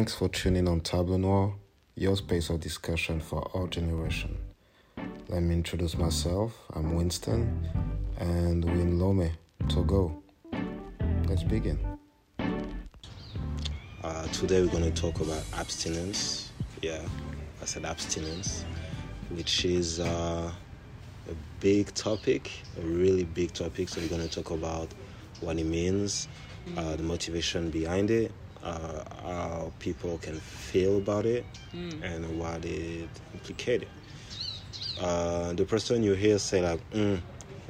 Thanks for tuning on Table Noir, your space of discussion for all generation. Let me introduce myself. I'm Winston, and we're in Lome, Togo. Let's begin. Uh, today we're going to talk about abstinence. Yeah, I said abstinence, which is uh, a big topic, a really big topic. So we're going to talk about what it means, uh, the motivation behind it, uh, how people can feel about it, and what it implicated. Uh, the person you hear say like, mm,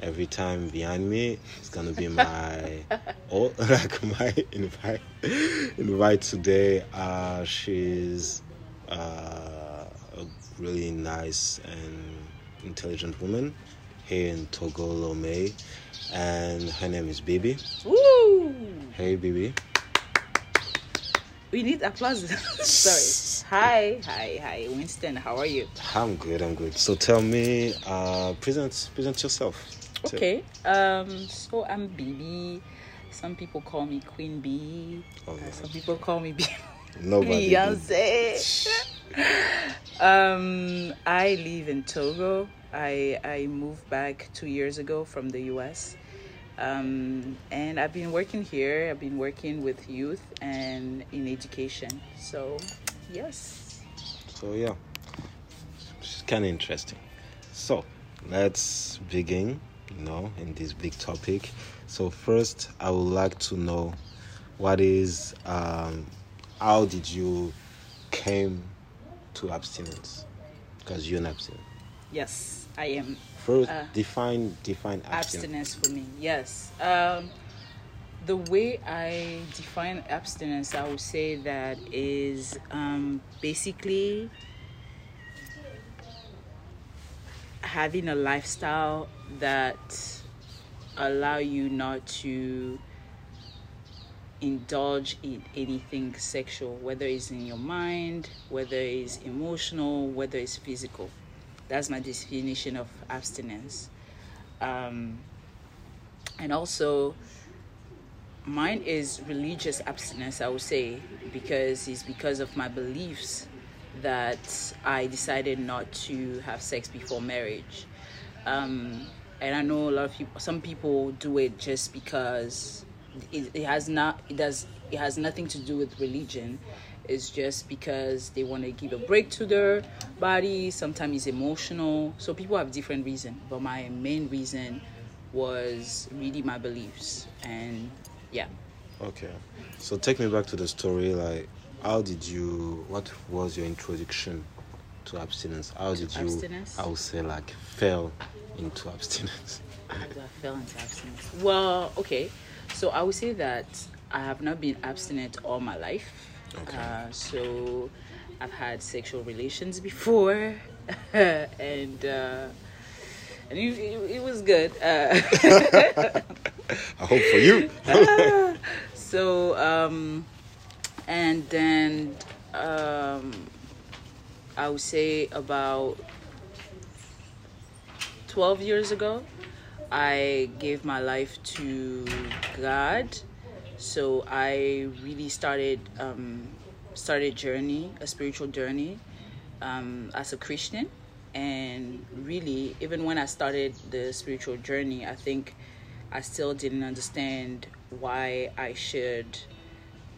every time behind me is gonna be my oh like my invite invite today. Uh, she's uh, a really nice and intelligent woman here in Togo Lomé, and her name is Bibi. Woo! Hey Bibi. We need applause. Sorry. Hi, hi, hi, Winston. How are you? I'm good. I'm good. So tell me, uh, present present yourself. Okay. Um. So I'm BB. Some people call me Queen B. Oh, Uh, no. some people call me B. Nobody. Beyonce. um. I live in Togo. I I moved back two years ago from the U.S. Um, and I've been working here. I've been working with youth and in education. So, yes. So yeah, it's kind of interesting. So let's begin. You know, in this big topic. So first, I would like to know what is um, how did you came to abstinence? Because you're an abstinent. Yes, I am First, Uh, define define abstinence. abstinence for me yes um the way i define abstinence i would say that is um basically having a lifestyle that allow you not to indulge in anything sexual whether it's in your mind whether it's emotional whether it's physical that's my definition of abstinence. Um, and also mine is religious abstinence i would say because it's because of my beliefs that i decided not to have sex before marriage. Um, and i know a lot of people some people do it just because it, it has not it does it has nothing to do with religion it's just because they want to give a break to their body sometimes it's emotional so people have different reasons but my main reason was really my beliefs and yeah Okay, so take me back to the story. Like, how did you? What was your introduction to abstinence? How did you? abstinence? I would say like fell into abstinence. I fell into abstinence? Well, okay. So I would say that I have not been abstinent all my life. Okay. Uh, so I've had sexual relations before, and uh, and it, it, it was good. Uh, I hope for you. so um, and then um, I would say about twelve years ago, I gave my life to God. So I really started um, started journey, a spiritual journey, um, as a Christian. And really, even when I started the spiritual journey, I think I still didn't understand why I should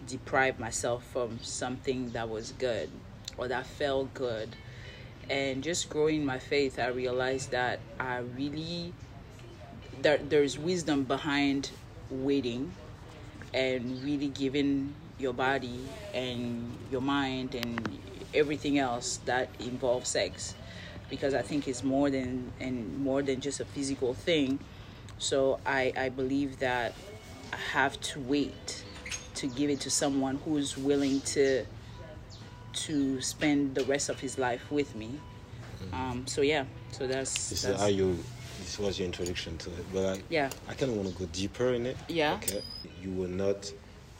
deprive myself from something that was good or that felt good. And just growing my faith, I realized that I really there there's wisdom behind waiting and really giving your body and your mind and everything else that involves sex because I think it's more than and more than just a physical thing. So I I believe that I have to wait to give it to someone who's willing to to spend the rest of his life with me. Um, so yeah, so that's, This is how you. This was your introduction to it, but I, yeah I kind of want to go deeper in it. Yeah. Okay. You were not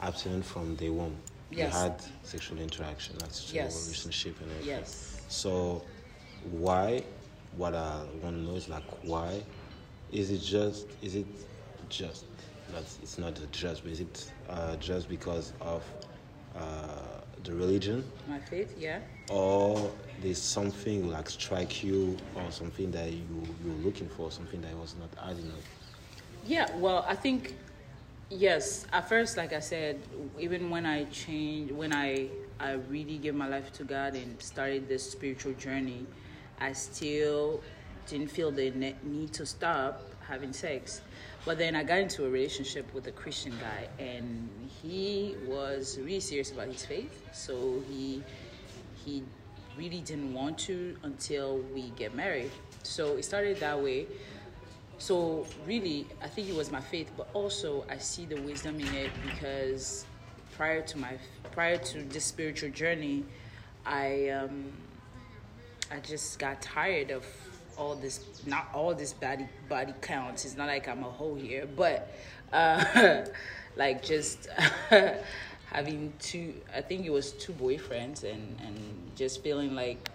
abstinent from day one. Yes. You had sexual interaction, like sexual Yes. relationship, and everything. yes So, why? What I want to know is like why? Is it just? Is it just? That's it's not a just, but is it uh, just because of uh, the religion, My faith, yeah. or there's something like strike you, or something that you you're looking for, something that was not adding up. Yeah, well, I think yes. At first, like I said, even when I changed, when I I really gave my life to God and started this spiritual journey, I still didn't feel the ne- need to stop having sex. But then I got into a relationship with a Christian guy, and he was really serious about his faith. So he he really didn't want to until we get married. So it started that way. So really, I think it was my faith, but also I see the wisdom in it because prior to my prior to this spiritual journey, I um, I just got tired of all this not all this body body counts. It's not like I'm a hoe here, but uh, like just having two. I think it was two boyfriends and and just feeling like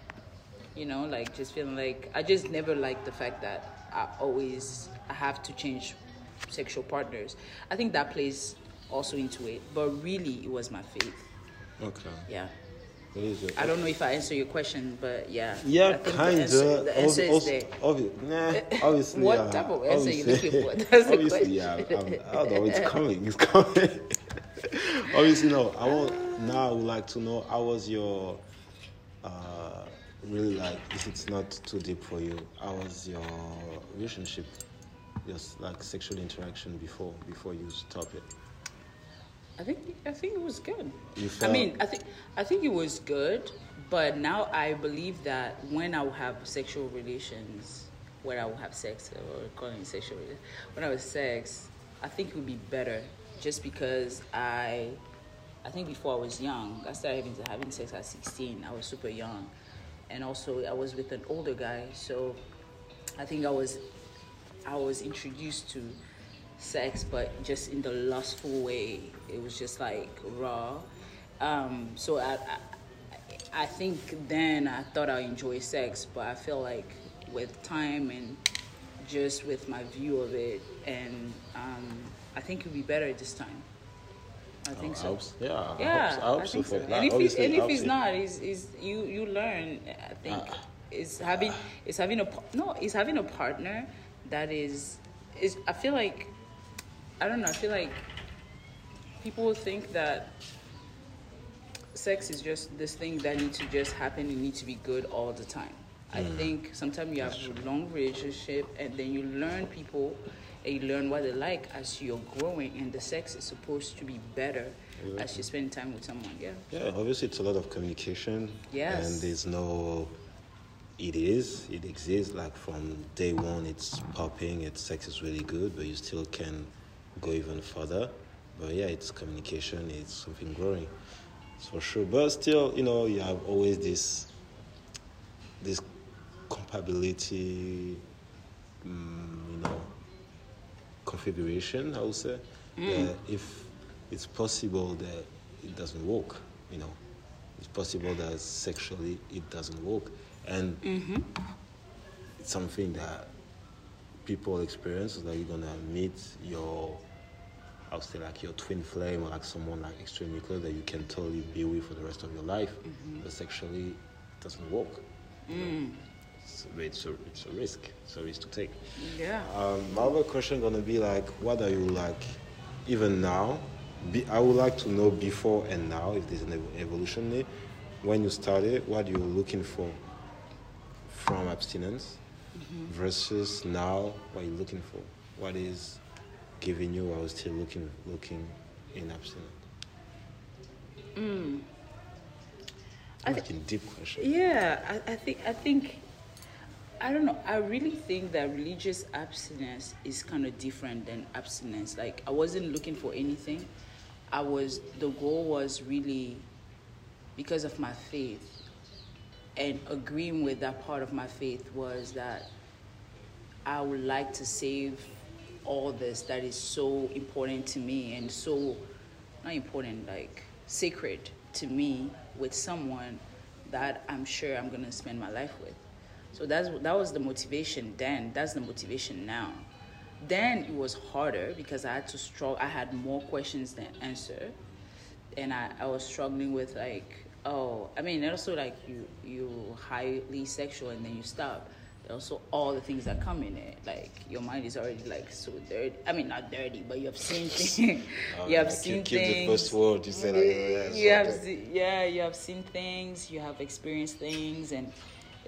you know like just feeling like i just never liked the fact that i always i have to change sexual partners i think that plays also into it but really it was my faith Okay. yeah It is your- i don't know if i answer your question but yeah I Yeah, think the kind answer- of. the answer is there nah, obviously. What yeah, type of answer you obviously- looking for? That's the obviously, yeah. question. I'm, I don't know. It's coming. It's coming. obviously, no. I want now. I would like to know how was your uh, really like if it's not too deep for you. How was your relationship? Just like sexual interaction before before you stop it. I think I think it was good. You I mean, I think I think it was good, but now I believe that when I will have sexual relations, when I will have sex or calling it sexual, when I have sex, I think it would be better, just because I, I think before I was young, I started having having sex at sixteen. I was super young, and also I was with an older guy, so I think I was I was introduced to sex, but just in the lustful way. It was just like raw. Um, so I, I, I think then I thought I enjoy sex, but I feel like with time and just with my view of it, and um, I think it would be better this time. I think I so. Yeah, I Yeah. I hope I so think so. And if, he's, and if obviously. not, is is you you learn. I think it's having it's having a no, it's having a partner that is is. I feel like I don't know. I feel like people think that sex is just this thing that needs to just happen and need to be good all the time. I think sometimes you have a long relationship and then you learn people and you learn what they like as you're growing and the sex is supposed to be better as you spend time with someone. Yeah. Yeah, obviously it's a lot of communication. Yes. And there's no. It is. It exists. Like from day one, it's popping. It's sex is really good, but you still can go even further. But yeah, it's communication. It's something growing. It's for sure. But still, you know, you have always this. This compatibility. mm, you know, configuration. I would say. That if it's possible that it doesn't work, you know, it's possible that sexually it doesn't work, and mm-hmm. it's something that people experience. is That you're gonna meet your, I would say like your twin flame or like someone like extremely close that you can totally be with for the rest of your life, mm-hmm. but sexually it doesn't work. know. It's, it's, a, it's a risk. It's a risk to take. Yeah. Um, my other question gonna be like, what are you like, even now? Be, I would like to know before and now, if there's an evolution there. When you started, what you were looking for from abstinence versus now, what you're looking for? What is giving you? I was still looking, looking in abstinence. I Like in deep question. Yeah, I, I think I think I don't know. I really think that religious abstinence is kind of different than abstinence. Like I wasn't looking for anything. I was the goal was really because of my faith and agreeing with that part of my faith was that I would like to save all this that is so important to me and so not important like sacred to me with someone that I'm sure I'm gonna spend my life with. So that's that was the motivation then. That's the motivation now. Then it was harder because I had to struggle. I had more questions than answer, and I, I was struggling with like oh I mean and also like you you highly sexual and then you stop. Also all the things that come in it. Like your mind is already like so dirty. I mean not dirty, but you have seen oh, things. you have Like, seen keep things. the first word. You say like, oh, yeah, you have okay. yeah you have seen things. You have experienced things, and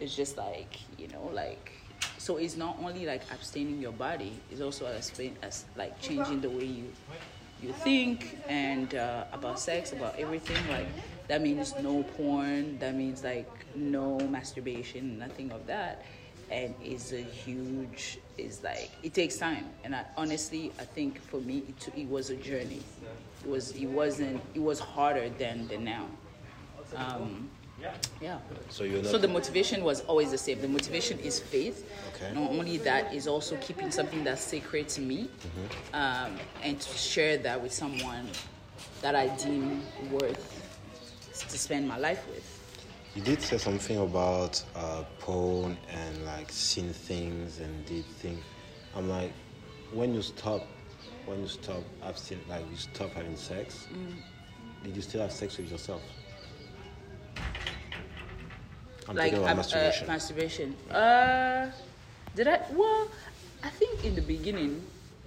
it's just like you know like. So it's not only like abstaining your body; it's also as, as like changing the way you you think and uh, about sex, about everything. Like that means no porn. That means like no masturbation, nothing of that. And it's a huge. It's like it takes time. And I honestly, I think for me, it, it was a journey. It was. It wasn't. It was harder than the now. Um, yeah. So you're. So the motivation was always the same. The motivation is faith. Okay. Not only that, is also keeping something that's sacred to me, um, and to share that with someone that I deem worth to spend my life with. You did say something about uh, porn and like seeing things and did things. I'm like, when you stop, when you stop abstain, like you stop having sex, did you still have sex with yourself? I'm like talking about um, masturbation. Uh, masturbation. Uh, did I? Well, I think in the beginning,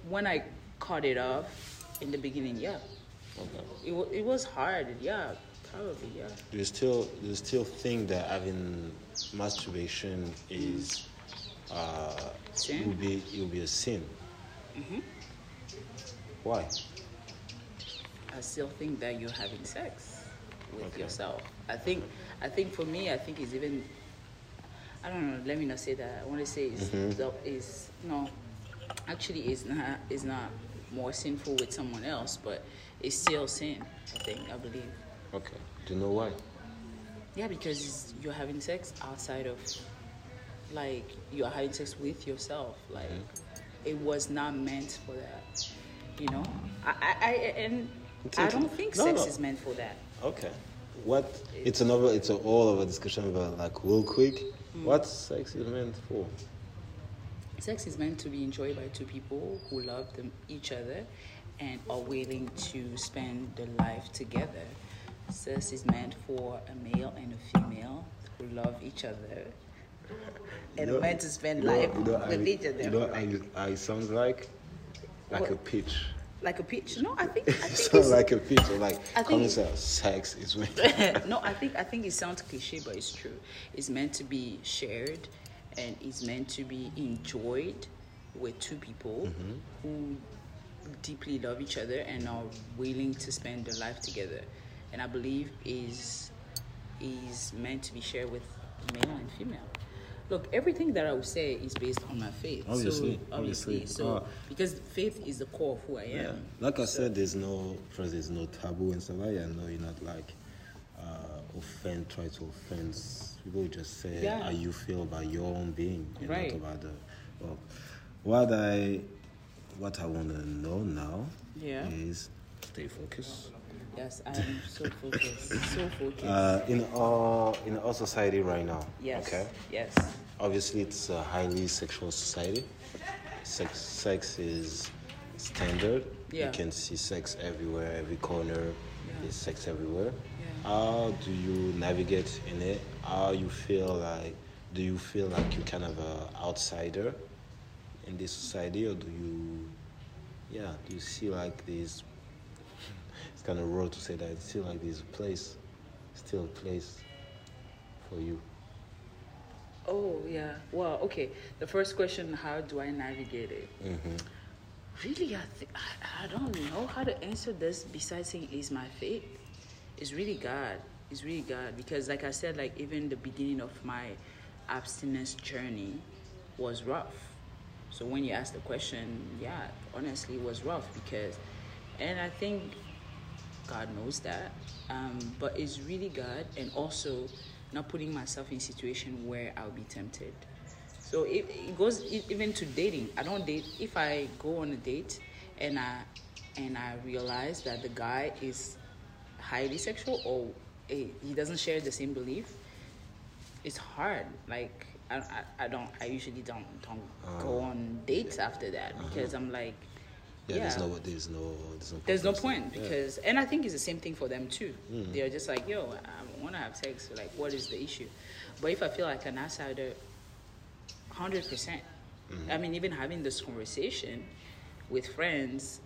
when I cut it off, in the beginning, yeah, okay. it, it was hard. Yeah, probably, yeah. Do you still do you still think that having masturbation is uh, Sin? it will be it will be a sin? Mhm. Why? I still think that you're having sex with Okay. yourself. I think I think for me I think it's even I don't know, let me not say that. I want to say is mm-hmm. is no actually is not is not more sinful with someone else, but it's still sin, I think, I believe. Okay. Do you know why? Yeah, because you're having sex outside of like you're having sex with yourself. Like mm-hmm. it was not meant for that. You know? I I, I and It's I don't think No, sex no. is meant for that. Okay. What? It's another. It's a all of a discussion, about like real quick, hmm. what sex is meant for? Sex is meant to be enjoyed by two people who love them, each other and are willing to spend their life together. Sex is meant for a male and a female who love each other and are meant to spend life with each other. You know, I, I sound like like a pitch. Like a pitch. No, I think I It think sounds it's, like a pitch. or Like I think-. Sex is meant. no, I think I think it sounds cliche, but it's true. It's meant to be shared, and it's meant to be enjoyed with two people mm-hmm. who deeply love each other and are willing to spend their life together. And I believe is is meant to be shared with male and female. Look, everything that I would say is based on my faith. Obviously, so, obviously. obviously. So, Uh, because faith is the core of who I am. Yeah. Like I said, there's no first there's no taboo and stuff like that. I know you're not like uh, offend, try to offend. People just say Yeah. how you feel about your own being and Right. not about the. Well, what I what I want to know now Yeah. is stay focused. Yes, I am so focused. So focused. Uh, in our in our society right now. yes. Okay. Yes. Obviously, it's a highly sexual society. Sex, sex is standard. Yeah. You can see sex everywhere, every corner. Yeah. There's sex everywhere. Yeah. How do you navigate in it? How you feel like? Do you feel like you're kind of a outsider in this society, or do you? Yeah. Do you see like this? It's kind of raw to say that. It's still like this place, still a place for you. Oh yeah. Well, okay. The first question: How do I navigate it? hmm Really, I think I, I don't know how to answer this. Besides saying, "Is my faith?" It's really God. It's really God because, like I said, like even the beginning of my abstinence journey was rough. So when you ask the question, yeah, honestly, it was rough because, and I think God knows that. Um, but it's really God, and also not putting myself in a situation where I'll be tempted. So it, it goes even to dating. I don't date. If I go on a date and I and I realize that the guy is highly sexual or eh, he doesn't share the same belief, it's hard. Like I, I, I don't. I usually don't don't go on dates after that because I'm like, Yeah, there's no, there's no, there's no. There's no point Yeah. because, and I think it's the same thing for them too. Mm. They're just like, yo, I want to have sex. Like, what is the issue? But if I feel like an outsider, hundred percent. Mm-hmm. I mean, even having this conversation with friends,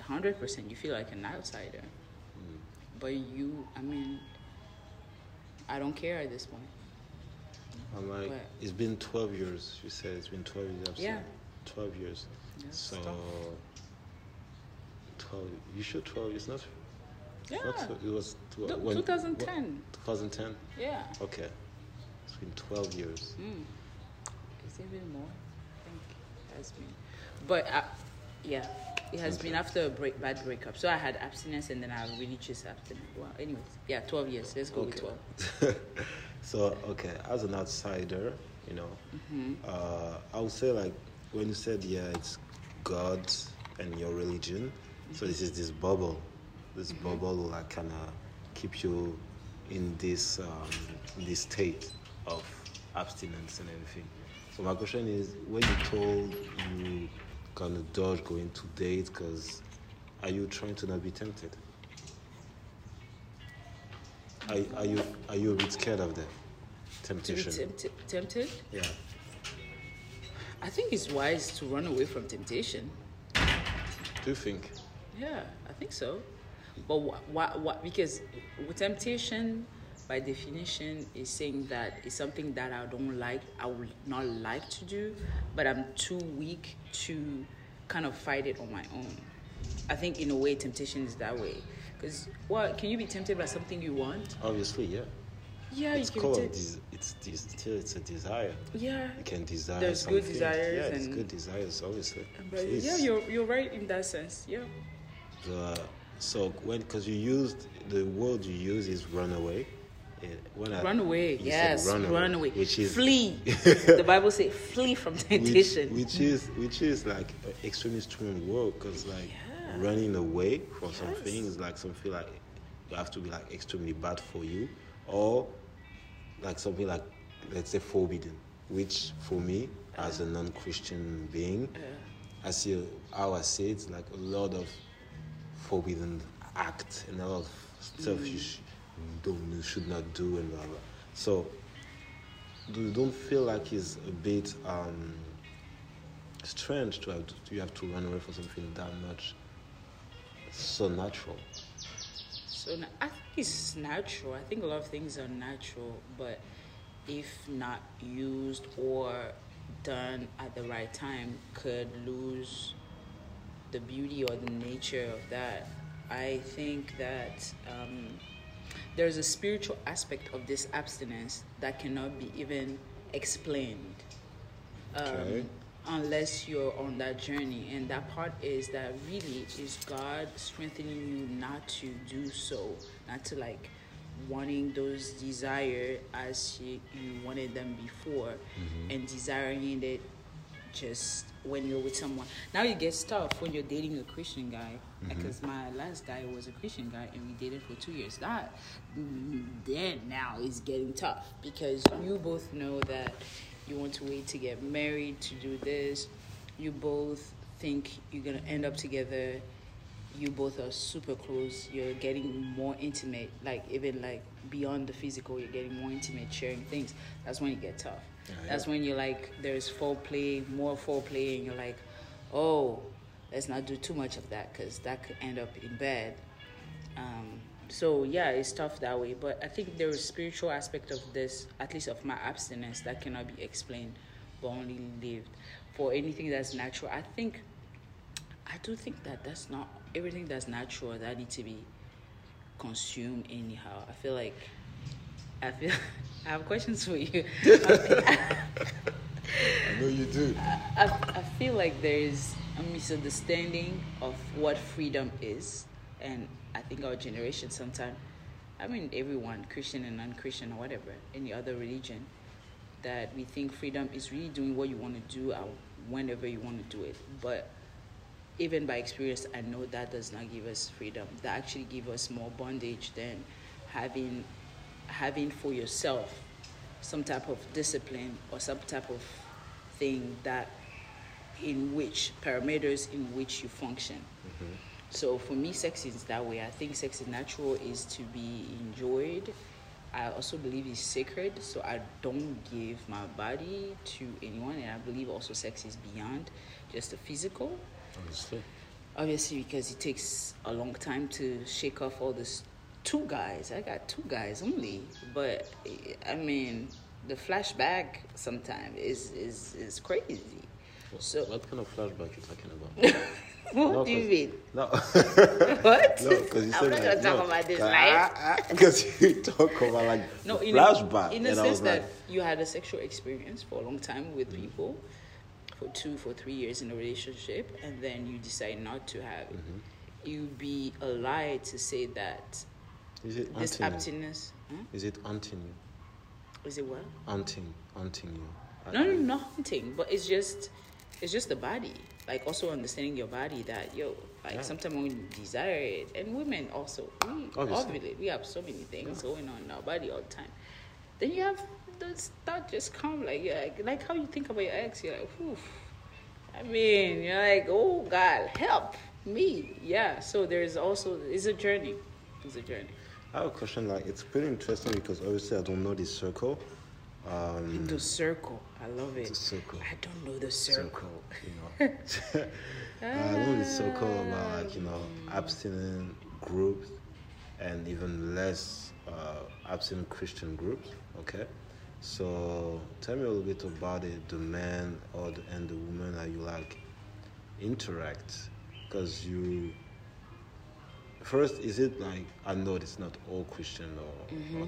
hundred percent, you feel like an outsider. Mm. But you, I mean, I don't care at this point. I'm like, What? it's been 12 years. You said it's been 12 years. I've Yeah. 12 years. That's so, 12. You should 12 is not? Yeah, tw- it was when- 2010. what? 2010. Yeah. Okay, it's been 12 years. Mm. It's even more. I think it has been. But uh, yeah, it has been after a break, bad breakup. So I had abstinence and then I religious abstinence. Well, anyways, yeah, 12 years. Let's go with 12. so okay, as an outsider, you know, Mm-hmm. uh, I would say like when you said yeah, it's God and your religion. So this is this bubble, this Mm-hmm. bubble will like kind of keep you in this um, in this state of abstinence and everything. So my question is, when you told you kind of dodge going to date, because are you trying to not be tempted? Are, are you are you a bit scared of that temptation? tempted, tempted, yeah. I think it's wise to run away from temptation. Do you think? Yeah, I think so. But what, what, what because with temptation, by definition, is saying that it's something that I don't like, I would not like to do, but I'm too weak to kind of fight it on my own. I think in a way, temptation is that way. Because what can you be tempted by something you want? Obviously, yeah. Yeah, it's you can called des- it's des- still it's a desire. Yeah. You can desire. There's good something. desires Yeah, it's good desires, obviously. But Please. yeah, you're you're right in that sense. Yeah. The, so when because you used the word you use is run away. Yeah, when I, Run away. Yes, run, away. which is flee. the Bible says flee from temptation. which is which is like an extremely strong word because like Yeah. running away from Yes. something is like something like you have to be like extremely bad for you or like something like let's say forbidden which for me as a non-christian being i see how i see it like a lot of forbidden act and a lot of stuff you sh- don't you should not do and blah blah so do you don't feel like it's a bit um, strange to have to, you have to run away from something that much so natural So I think it's natural. I think a lot of things are natural, but if not used or done at the right time, could lose the beauty or the nature of that. I think that um, there's a spiritual aspect of this abstinence that cannot be even explained um, Okay. unless you're on that journey. And that part is that really is God strengthening you not to do so, not to like wanting those desire as you, you wanted them before and desiring it just when you're with someone. Now it gets tough when you're dating a Christian guy. Mm-hmm. Because my last guy was a Christian guy and we dated for two years. That then now is getting tough because you both know that you want to wait to get married to do this. You both think you're gonna end up together. You both are super close. You're getting more intimate, like even like beyond the physical. You're getting more intimate, sharing things. That's when you get tough. Yeah, That's yeah. when you're like, there's foreplay, more foreplay, and you're like, oh, let's not do too much of that because that could end up in bed. Um, so yeah, it's tough that way. But I think there is spiritual aspect of this, at least of my abstinence, that cannot be explained, but only lived. For anything that's natural, I think, I do think that that's not everything that's natural that need to be consumed anyhow. I feel like, I feel, I have questions for you. i know you do I, I feel like there is a misunderstanding of what freedom is, and I think our generation sometimes, I mean, everyone, Christian and non Christian or whatever, any other religion, that we think freedom is really doing what you want to do whenever you want to do it. But even by experience, I know that does not give us freedom. That actually give us more bondage than having having for yourself some type of discipline or some type of thing that in which parameters in which you function. Mm-hmm. So for me, sex is that way. I think sex is natural, is to be enjoyed. I also believe it's sacred, so I don't give my body to anyone, and I believe also sex is beyond just the physical. Obviously. Obviously, because it takes a long time to shake off all this. Two guys, I got two guys only, but I mean, the flashback sometimes is is is crazy. So what kind of flashback you talking about? what No, do you mean? No. What? No, because you I'm not like, gonna talk no. about this, Ah, right? ah, Because you talk about like No, in flashback. a, in a sense that like, you had a sexual experience for a long time with people, for two, for three years in a relationship, and then you decide not to have it. Mm-hmm. You'd be a lie to say that is it this haunting abstinence. Huh? Is it haunting you? Is it what? Haunting, haunting you. No, no, not hunting, but it's just, it's just the body. Like also understanding your body that yo, like Yeah. sometimes when you desire it, and women also, we Obviously. ovulate. We have so many things going on in our body all the time. Then you have those thought just come like yeah, like how you think about your ex. You're like, Whew. I mean, you're like, oh God, help me. Yeah. So there's also it's a journey. It's a journey. I have a question. Like, it's pretty interesting because obviously I don't know this circle. Um, The circle, I love it. The circle. I don't know the circle. circle you know. I know this circle about like you know abstinent groups and even less uh, abstinent Christian groups. Okay, so tell me a little bit about it. The man or the, and the woman that you like interact because you. First, is it like I know it's not all Christian or Mm-hmm.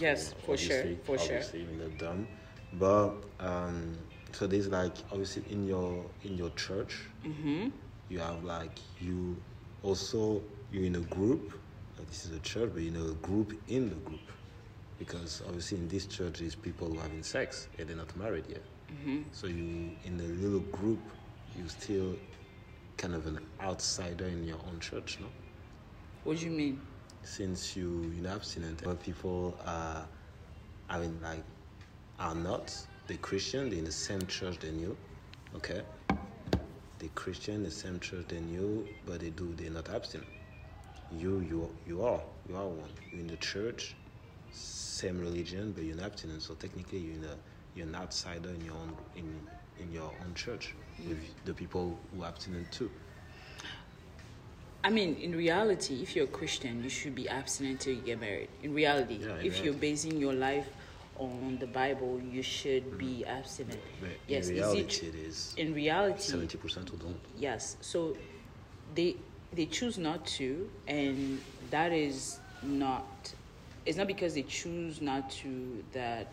Yes, all- for sure, obviously- for sure. obviously, you know, dumb. But um, so there's like obviously in your in your church, Mm-hmm. you have like you also you're in a group. Like this is a church, but you know a group in the group, because obviously in this church is people who are having sex and they're not married yet. Mm-hmm. So you in a little group, you still kind of an outsider in your own church, no? What do you mean? since you you know abstinent but people are I mean like are not the Christian they're in the same church than you okay? The Christian the same church than you but they do they're not abstinent you you you are you are one. You're in the church same religion but you're not abstinent so technically you're in a you're an outsider in your own in in your own church with the people who are abstinent too I mean, in reality, if you're a Christian, you should be abstinent till you get married. In reality, Yeah, in if you're basing your life on the Bible, you should be mm-hmm. abstinent. but yes, in is reality it, it is in reality, 70% who don't yes. So they they choose not to, and that is not. It's not because they choose not to that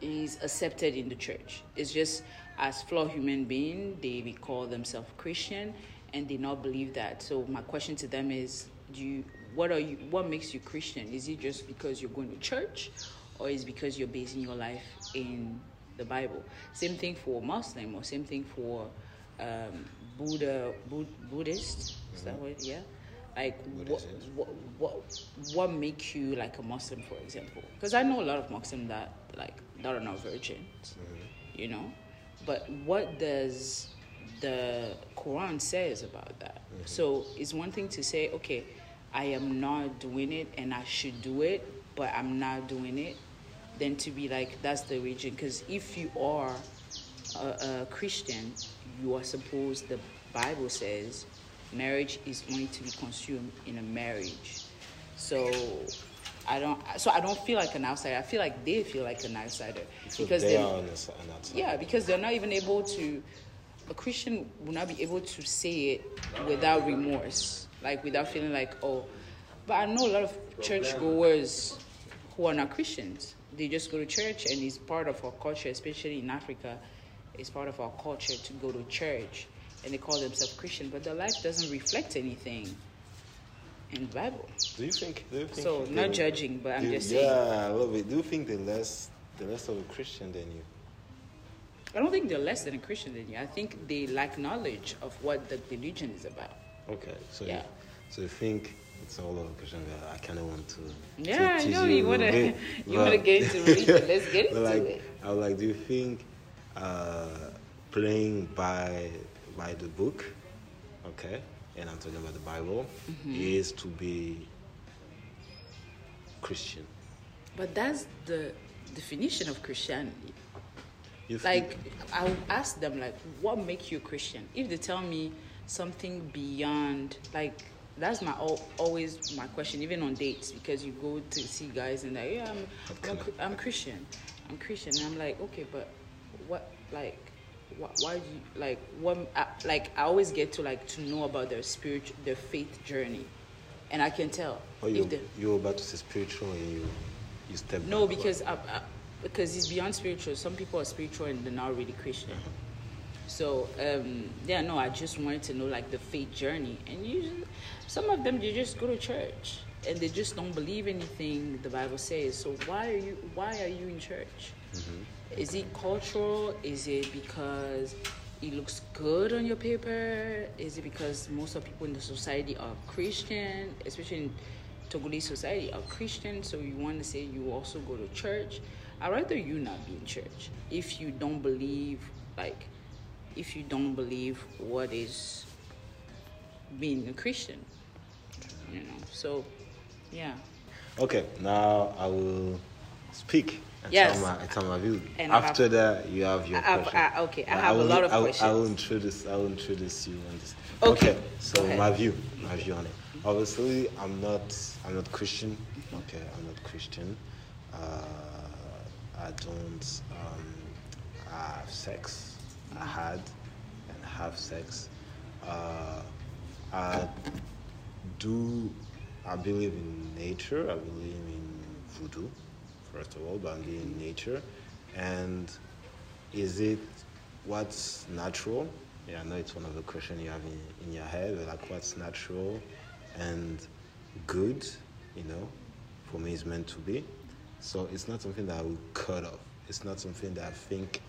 is accepted in the church. It's just as flawed human being, they will call themselves Christian, and they not believe that. So my question to them is, do you what are you what makes you Christian? Is it just because you're going to church, or is it because you're basing your life in the Bible? Same thing for Muslim, or same thing for um, Buddha Bud, Buddhist. Is that what? Yeah. Like what, what what what makes you like a Muslim, for example? Because I know a lot of Muslims that like that are not virgins, you know. But what does the Quran says about that? Mm-hmm. So it's one thing to say, okay, I am not doing it and I should do it, but I'm not doing it. Then to be like that's the religion. Because if you are a, a Christian, you are supposed. The Bible says marriage is only to be consumed in a marriage. So I don't. So I don't feel like an outsider. I feel like they feel like an outsider So because they are on the si- on outside. yeah, because they're not even able to. A Christian will not be able to say it without remorse, like without feeling like oh. But I know a lot of churchgoers who are not Christians. They just go to church, and it's part of our culture, especially in Africa. It's part of our culture to go to church, and they call themselves Christian, but their life doesn't reflect anything in the Bible. Do you think? Do you think So not judging, but I'm do- just saying. Yeah, a little bit. Do you think they're less, they're less of a Christian than you? I don't think they're less than a Christian than you. I think they lack knowledge of what the religion is about. Okay, so Yeah. you, so you think it's all of a Christian? I kind of want to. Yeah, I tease know you wanna bit, you wanna get into religion. Let's get into like, it. I was like, do you think? uh, playing by by the book, okay, and I'm talking about the Bible, is to be Christian. But that's the definition of Christianity. You Like I will ask them like, what makes you a Christian? If they tell me something beyond like that's my always my question even on dates because you go to see guys and like yeah I'm I'm, I'm Christian I'm Christian and I'm like okay but what like why do you like what I, like I always get to like to know about their spiritual their faith journey and I can tell Oh, you if they you were about to say spiritual and you you step no, because I, I, because it's beyond spiritual. Some people are spiritual and they're not really Christian. So um, yeah, no, I just wanted to know like the faith journey, and usually some of them they just go to church and they just don't believe anything the Bible says. So why are you why are you in church? Is it cultural? Is it because it looks good on your paper? Is it because most of people in the society are Christian, especially in Togolese society are Christian, so you want to say you also go to church. I'd rather you not be in church if you don't believe, like, if you don't believe what is being a Christian, you know. So, yeah. Okay, now I will speak Yes. tell my tell my view. And I After that, you have your I have- question. I- okay, I But have a will- lot of I will, I will introduce. I will introduce you on this. Okay, so go ahead. my view, my view on it. Obviously, I'm not. I'm not Christian. Okay, I'm not Christian. Uh, I don't um, have sex. I had and have sex. Uh, I do I believe in nature. I believe in voodoo, first of all, but in nature. And is it what's natural? Yeah, I know it's one of the questions you have in, in your head, but like what's natural and good, you know, for me is meant to be. So it's not something that I will cut off. It's not something that I think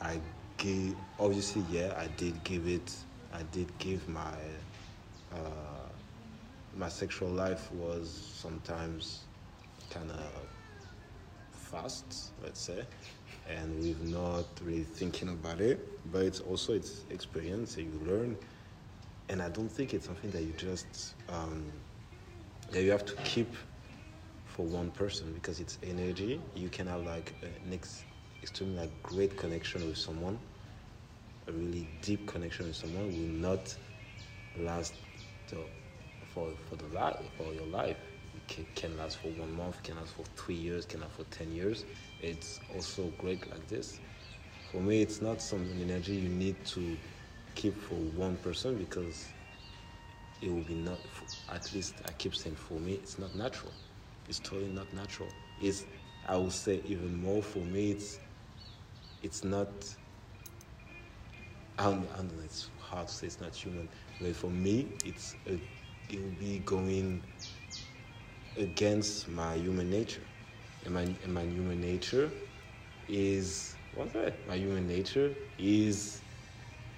I give. Obviously, yeah, I did give it. I did give my uh, my sexual life was sometimes kind of fast, let's say, and we've not really thinking about it. But it's also it's experience that you learn, and I don't think it's something that you just um, that you have to keep for one person because it's energy. You can have like an ex- extremely like great connection with someone, a really deep connection with someone will not last for for the life for your life. Can, can last for one month, can last for three years, can last for ten years. It's also great like this. For me, it's not some energy you need to keep for one person because it will be not. At least I keep saying for me, it's not natural. It's totally not natural. It's I would say even more for me. It's it's not. I don't, I don't know. It's hard to say it's not human, but for me, it's a, it will be going against my human nature, and my and my human nature is what's that? My human nature is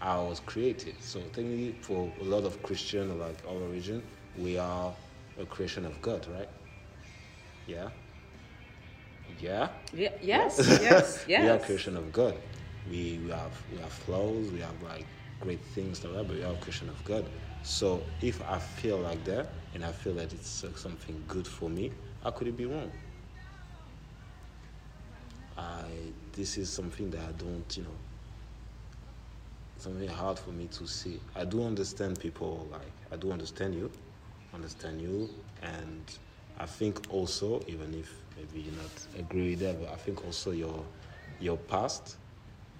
I was created. So technically, for a lot of Christian like our religion, we are a creation of God, right? Yeah. Yeah. Yeah, yes, yes, yes. we are creation of God. We, we have we have flaws. We have like great things, that, but we are creation of God. So if I feel like that and I feel that it's uh, something good for me, how could it be wrong? I this is something that I don't, you know, something hard for me to see. I do understand people like I do understand you, understand you, and I think also even if maybe you not agree with that, but I think also your your past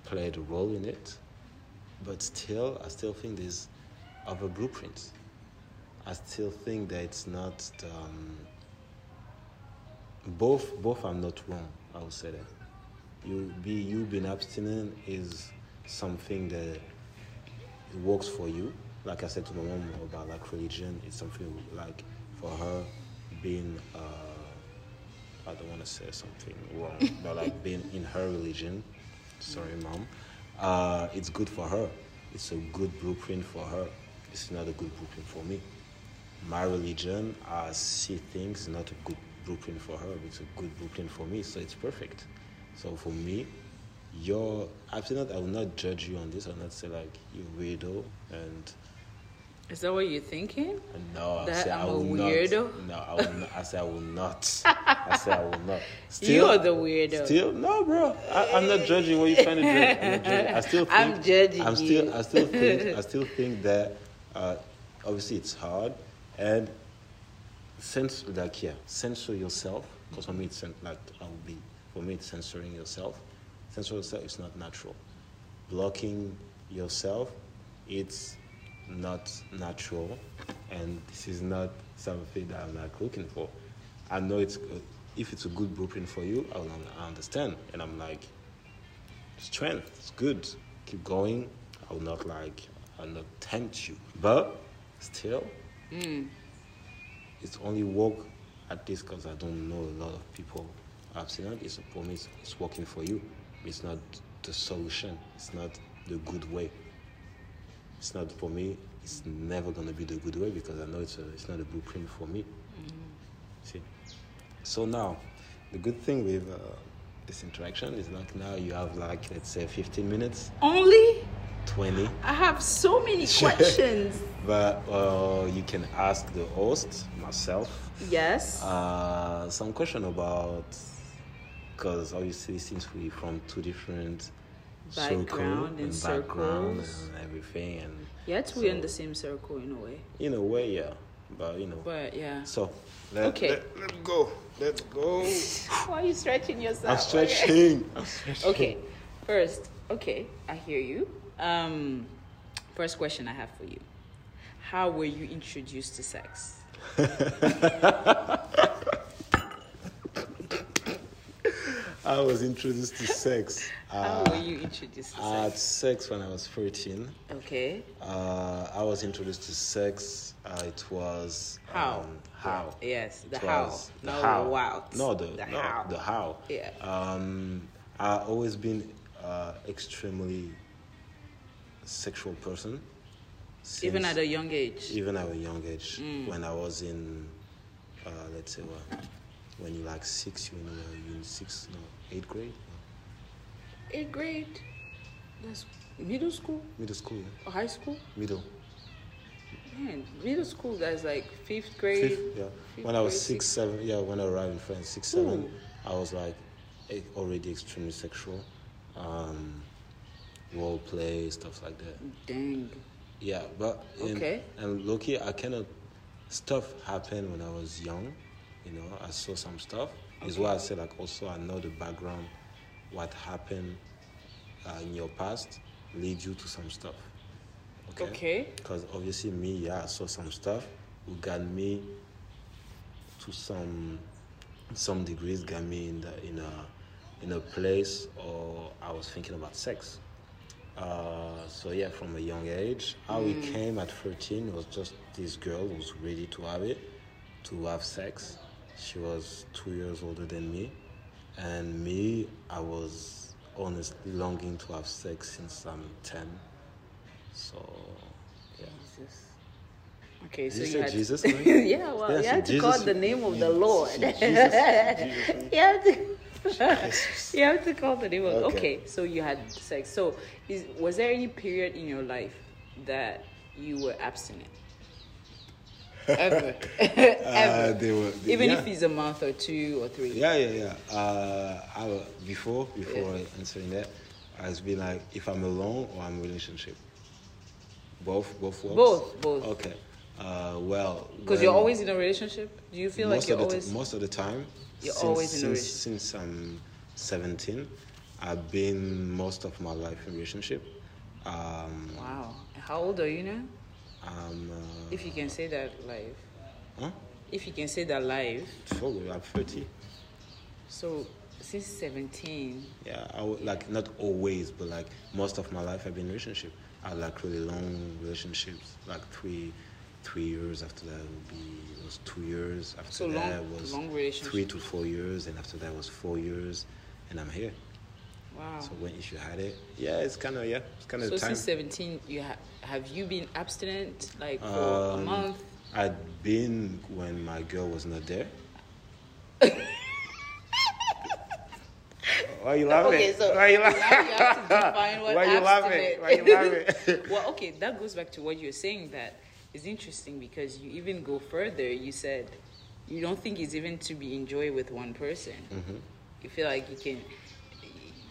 played a role in it. But still, I still think there's other blueprints. I still think that it's not um, both. Both are not wrong. I would say that you be you being abstinent is something that works for you. Like I said to my mom about like religion, it's something like for her being. Uh, I don't want to say something wrong, but like being in her religion. Sorry, mom. Uh, it's good for her. It's a good blueprint for her. It's not a good blueprint for me. My religion, I see things not a good blueprint for her. It's a good blueprint for me, so it's perfect. So for me, you're abstinent. I will not judge you on this. I will not say like you're weirdo and Is that what you're thinking? no. I That say I I'm a weirdo? not. No, I will not. I say I will not. I say I will not. You're the weirdo. Still, no, bro. I, I'm not judging what you're trying to judge. I'm, judging. I still think. I'm judging I'm still. you. I still think. I still think that. Uh, obviously, it's hard, and sense like yeah, censor yourself. Because for me, it's like I will be. For me, it's censoring yourself. Censor yourself is not natural. Blocking yourself, it's not natural, and this is not something that I'm like looking for. I know it's good. If it's a good blueprint for you, I will I understand, and I'm like, strength, it's good. Keep going. I will not like, I will not tempt you, but still, it's only work at this because I don't know a lot of people. It's for me, it's, a promise, it's working for you. It's not the solution. It's not the good way. It's not for me. It's never gonna be the good way because I know it's a, it's not a blueprint for me. See. So now, the good thing with uh, this interaction is like now you have like let's say 15 minutes, Only? 20, I have so many questions. but uh, you can ask the host, myself, yes. uh, some question about because obviously since we from two different Background circle and and background circles. and everything and Yet we're in the same circle in a way. in a way yeah but you know But yeah. so let, Okay. let, let go let's go Why are you stretching yourself? I'm stretching I'm stretching Okay. First, okay, I hear you. Um, first question I have for you: How were you introduced to sex? I was introduced to sex How uh, were you introduced to I had sex? sex when I was 14. Okay. uh, I was introduced to sex uh, it was How? um, how Yes, the It how. was the no how. wow. No, the, the no, how. the how. Yeah. Um, I've always been uh, extremely sexual person. Even at a young age. even at a young age, Mm. when I was in, uh, let's say, what, when you like six, you know, you're in six, no, eighth grade, Eighth grade. That's middle school middle school, yeah, or high school. middle, Man, middle school. That's like fifth grade. fifth, yeah. fifth When I was grade, six, sixth- seven, yeah, when I arrived in France, six, seven, Ooh. I was like eh, already extremely sexual. Um, role play, stuff like that. Dang. Yeah, but in, Okay. And Loki, I cannot. Stuff happened when I was young. You know, I saw some stuff. Is why I said like also I know the background, what happened uh, in your past lead you to some stuff. Okay. Because obviously me, yeah, I saw some stuff who got me to some some degrees, got me in the in a in a place or I was thinking about sex. Uh, so yeah, from a young age, how it came at 13 was just this girl who was ready to have it, to have sex. She was two years older than me, and me, I was honestly longing to have sex since I'm 10. So yeah. Jesus. Okay, so you you, had Jesus, To, yeah, well, Yeah, you had to Jesus- call the name of the Lord. Jesus- Jesus- you have to. you have to call the name of. Okay. Okay. so you had sex. So, is was there any period in your life that you were abstinent? Ever, ever. Uh, they were, they- Even yeah. if it's a month or two or three. Yeah, yeah, yeah. Uh, I, before before answering that, I was been like, if I'm alone or I'm in a relationship. Both, both works. Both, both. Okay. Uh, well, Because you're always in a relationship. Do you feel like most you're of the always? t- most of the time. You're since, always in a since, since I'm 17. I've been most of my life in relationship. Um, wow. How old are you now? Uh, If you can say that live. huh? If you can say that live. So I'm 30. So since 17. Yeah, I would, like not always, but like most of my life I've been in relationship. I like really long relationships, like three, three years. After that would be it was two years. After So that long- was long three to four years, and after that was four years, and I'm here. Wow. So when if you had it, yeah, it's kind of yeah, it's kind of So time. since 17, you ha- have you been abstinent like for a Um, month? I'd been when my girl was not there. Why are you laughing? Okay, so Why are you now laughing? you have to define what Why are you laughing? abstinent Why are you laughing? well, okay, that goes back to what you're saying. That is interesting because you even go further. You said you don't think it's even to be enjoyed with one person. Mm-hmm. You feel like you can.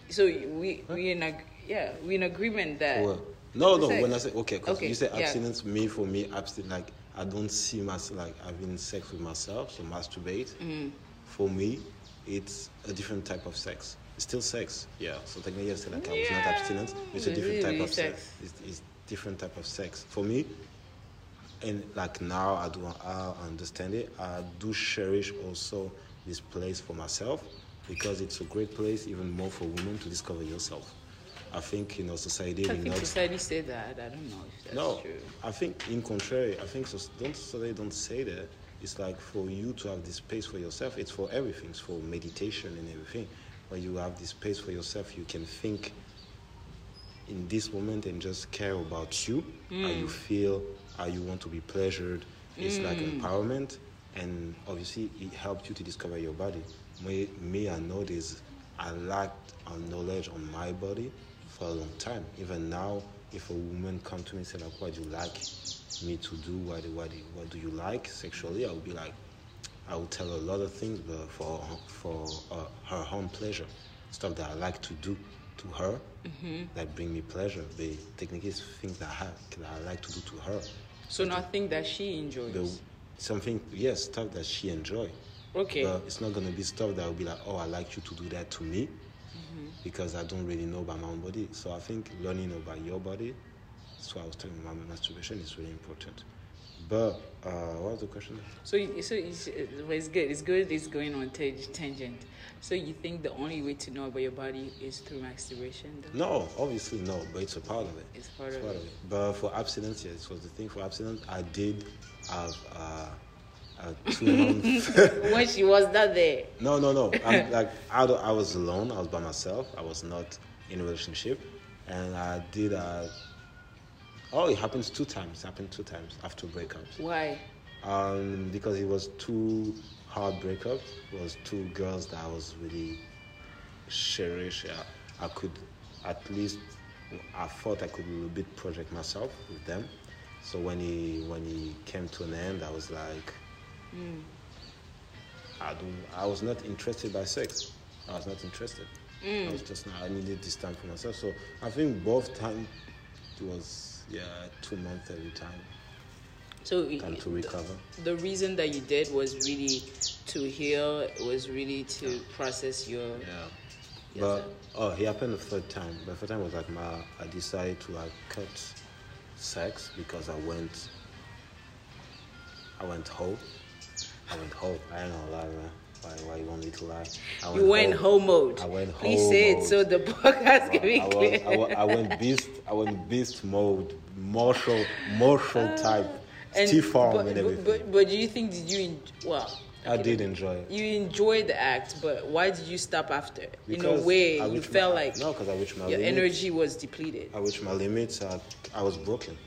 So we we in ag- yeah we in agreement that Well, no, no. Sex. When I say okay, because Okay, you say yeah. abstinence, me for me, abstinence like I don't see myself like having sex with myself, so masturbate. Mm. For me, it's a different type of sex. It's still sex, yeah. So technically, I say like I was not Yeah, abstinence. It's a different type of sex. sex. It's, it's different type of sex for me. And like now, I do I understand it. I do cherish also this place for myself because it's a great place, even more for women to discover yourself. I think you know society I think not society say that. I don't know if that's no, true. I think in contrary, I think so, don't so they don't say that. It's like for you to have this space for yourself. It's for everything. It's for meditation and everything. When you have this space for yourself, you can think in this moment and just care about you, how you mm. feel, how you want to be pleasured. It's like mm. empowerment, and obviously it helps you to discover your body. Me, me I know this. I lacked knowledge on my body for a long time. Even now, if a woman come to me and say like, "What do you like me to do? What do, what do, what do you like sexually?" I will be like, I will tell her a lot of things, but for for uh, her own pleasure, stuff that I like to do to her that bring me pleasure. They technically it's things that I, that I like to do to her. So nothing that she enjoys. The, something yes, stuff that she enjoy. Okay. But it's not gonna be stuff that will be like, oh, I like you to do that to me, because I don't really know about my own body. So I think learning about your body. That's why I was telling about my masturbation is really important. But uh, what was the question? So, so it's, it's good. It's good. It's going on tang- tangent. So you think the only way to know about your body is through masturbation? Though? No, obviously no, but it's a part of it. It's part of it. But for abstinence, yes, was the thing for abstinence. I did have uh, two month. when she was not there. no, no, no. I'm like I, I was alone. I was by myself. I was not in a relationship, and I did. Uh, oh, it happens two times. It happened two times after breakups. Why? Um, because it was two hard breakups. It was two girls that I was really cherish. I, I could at least I thought I could a little bit project myself with them. So when he when he came to an end, I was like, I do. I was not interested by sex. I was not interested. I was just. I needed this time for myself. So I think both time it was yeah two months every time So time to recover. the reason that you did was really to heal. Was really to process your. Yeah. But oh, it happened the third time. The third time was like my I decided to like cut sex because I went I went whole. I went whole. I ain't gonna lie, man. Why why you want me to lie? I You went whole. whole mode. I went Please whole say it so the podcast can be I, clear. was, I, I went beast. I went beast mode, martial, martial type, stiff arm Uh, but, and everything. But, but, do you think did you en- well? I did enjoy it. You enjoyed the act, but why did you stop after? in a way, you felt my- like no, because I reached my your limits. energy was depleted. I reached my limits. I, I was broken.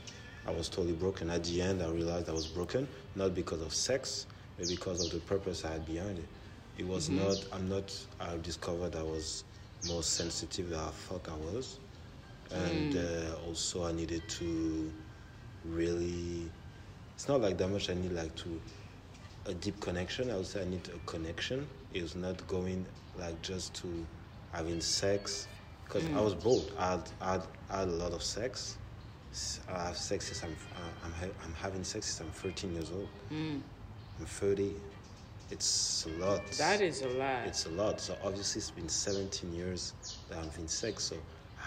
I was totally broken. At the end, I realized I was broken, not because of sex, but because of the purpose I had behind it. It was not, I'm not, I discovered I was more sensitive than I thought I was. And uh, also, I needed to really, it's not like that much I need like to, a deep connection. I would say I need a connection. It was not going like just to having sex because I was bored. I had, I, had, I had a lot of sex. I have sex since I'm, uh, I'm, I'm having sex since I'm 13 years old. I'm 30. It's a lot. That is a lot. It's a lot. So obviously, it's been 17 years that I've been sex. So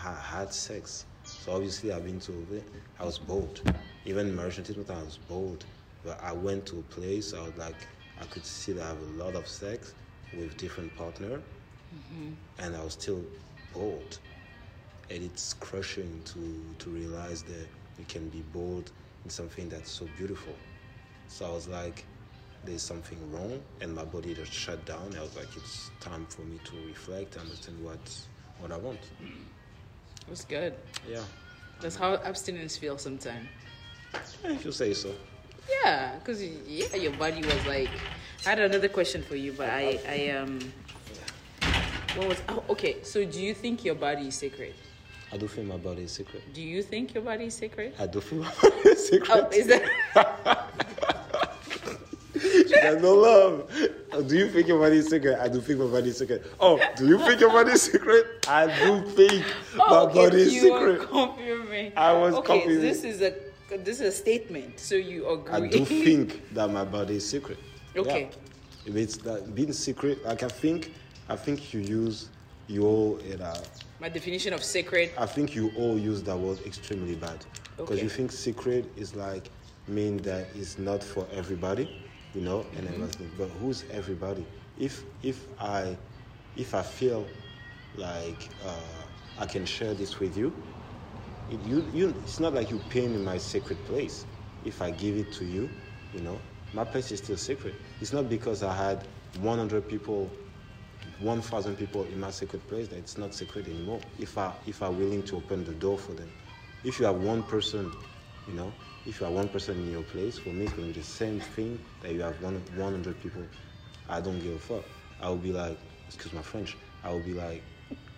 I had sex. So obviously, I've been to. I was bored. Even in marriage treatment, I was bored. But I went to a place. I was like, I could see that I have a lot of sex with different partner, mm-hmm. and I was still bored. And it's crushing to to realize that you can be bored in something that's so beautiful. So I was like, there's something wrong, and my body just shut down. I was like, it's time for me to reflect, and understand what what I want. That's good. Yeah, That's how abstinence feels sometimes. if you say so. Yeah, because yeah, your body was like. I had another question for you, but I, I um, What was? Oh, okay. So, do you think your body is sacred? I do think my body is sacred. Do you think your body is sacred? I do think my body is secret. Oh, is that? There's no love. Oh, Do you think your body is secret? I do think my body is secret. Oh, do you think your body is secret? I do think my Oh, okay, body is you secret. confirming. I was okay. confirming. This is a this is a statement. So you agree? I do think that my body is secret. Okay. Yeah. If it's that being secret, like I think, I think you use your, uh, My definition of sacred. I think you all use that word extremely bad because Okay. you think secret is like mean that it's not for everybody, you know, and Mm-hmm. everything. But who's everybody? If if I if I feel like uh, I can share this with you, it, you you it's not like you paying in my sacred place. If I give it to you, you know, my place is still sacred. It's not because I had 100 people 1,000 people in my sacred place that it's not sacred anymore. If I if I'm willing to open the door for them, if you have one person, you know, if you have one person in your place, for me it's to be the same thing that you have one 100 people. I don't give a fuck. I will be like, excuse my French. I will be like,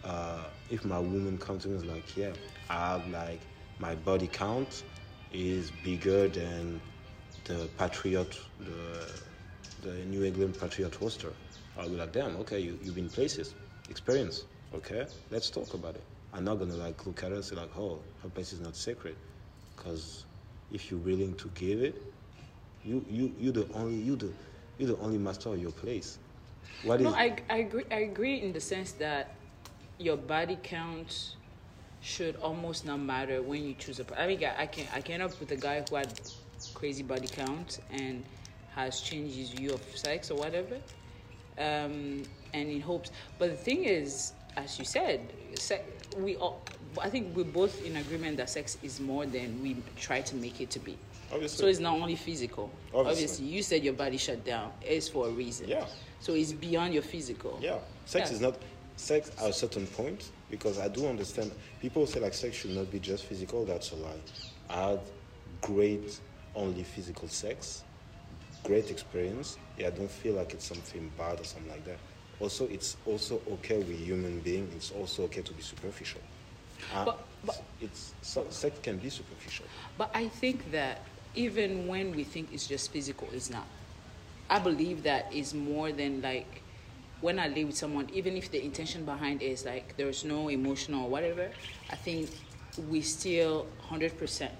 uh, if my woman comes to me is like, yeah, I have like my body count is bigger than the Patriot, the the New England Patriot roster. I'll be like, damn, okay, you, you've been places, experience, okay, let's talk about it. I'm not gonna like look at her and say like, oh, her place is not sacred, because if you're willing to give it, you you you the only you the you the only master of your place. What is No, I, I agree. I agree in the sense that your body count should almost not matter when you choose a. I mean, I I can I came up with a guy who had crazy body count and has changed his view of sex or whatever, um, and in hopes. But the thing is, as you said, we all. I think we're both in agreement that sex is more than we try to make it to be. Obviously. So it's not only physical. Obviously. you said your body shut down. It's for a reason. Yeah. So it's beyond your physical. Yeah, sex Yeah. is not sex at a certain point because I do understand people say like sex should not be just physical. That's a lie. I had great only physical sex, great experience. Yeah, I don't feel like it's something bad or something like that. Also, it's also okay with human being. It's also okay to be superficial. Uh, But- but- it's so, sex can be superficial. But I think that even when we think it's just physical, it's not. I believe that is more than like when I live with someone, even if the intention behind is like there's no emotional or whatever, I think we still 100%,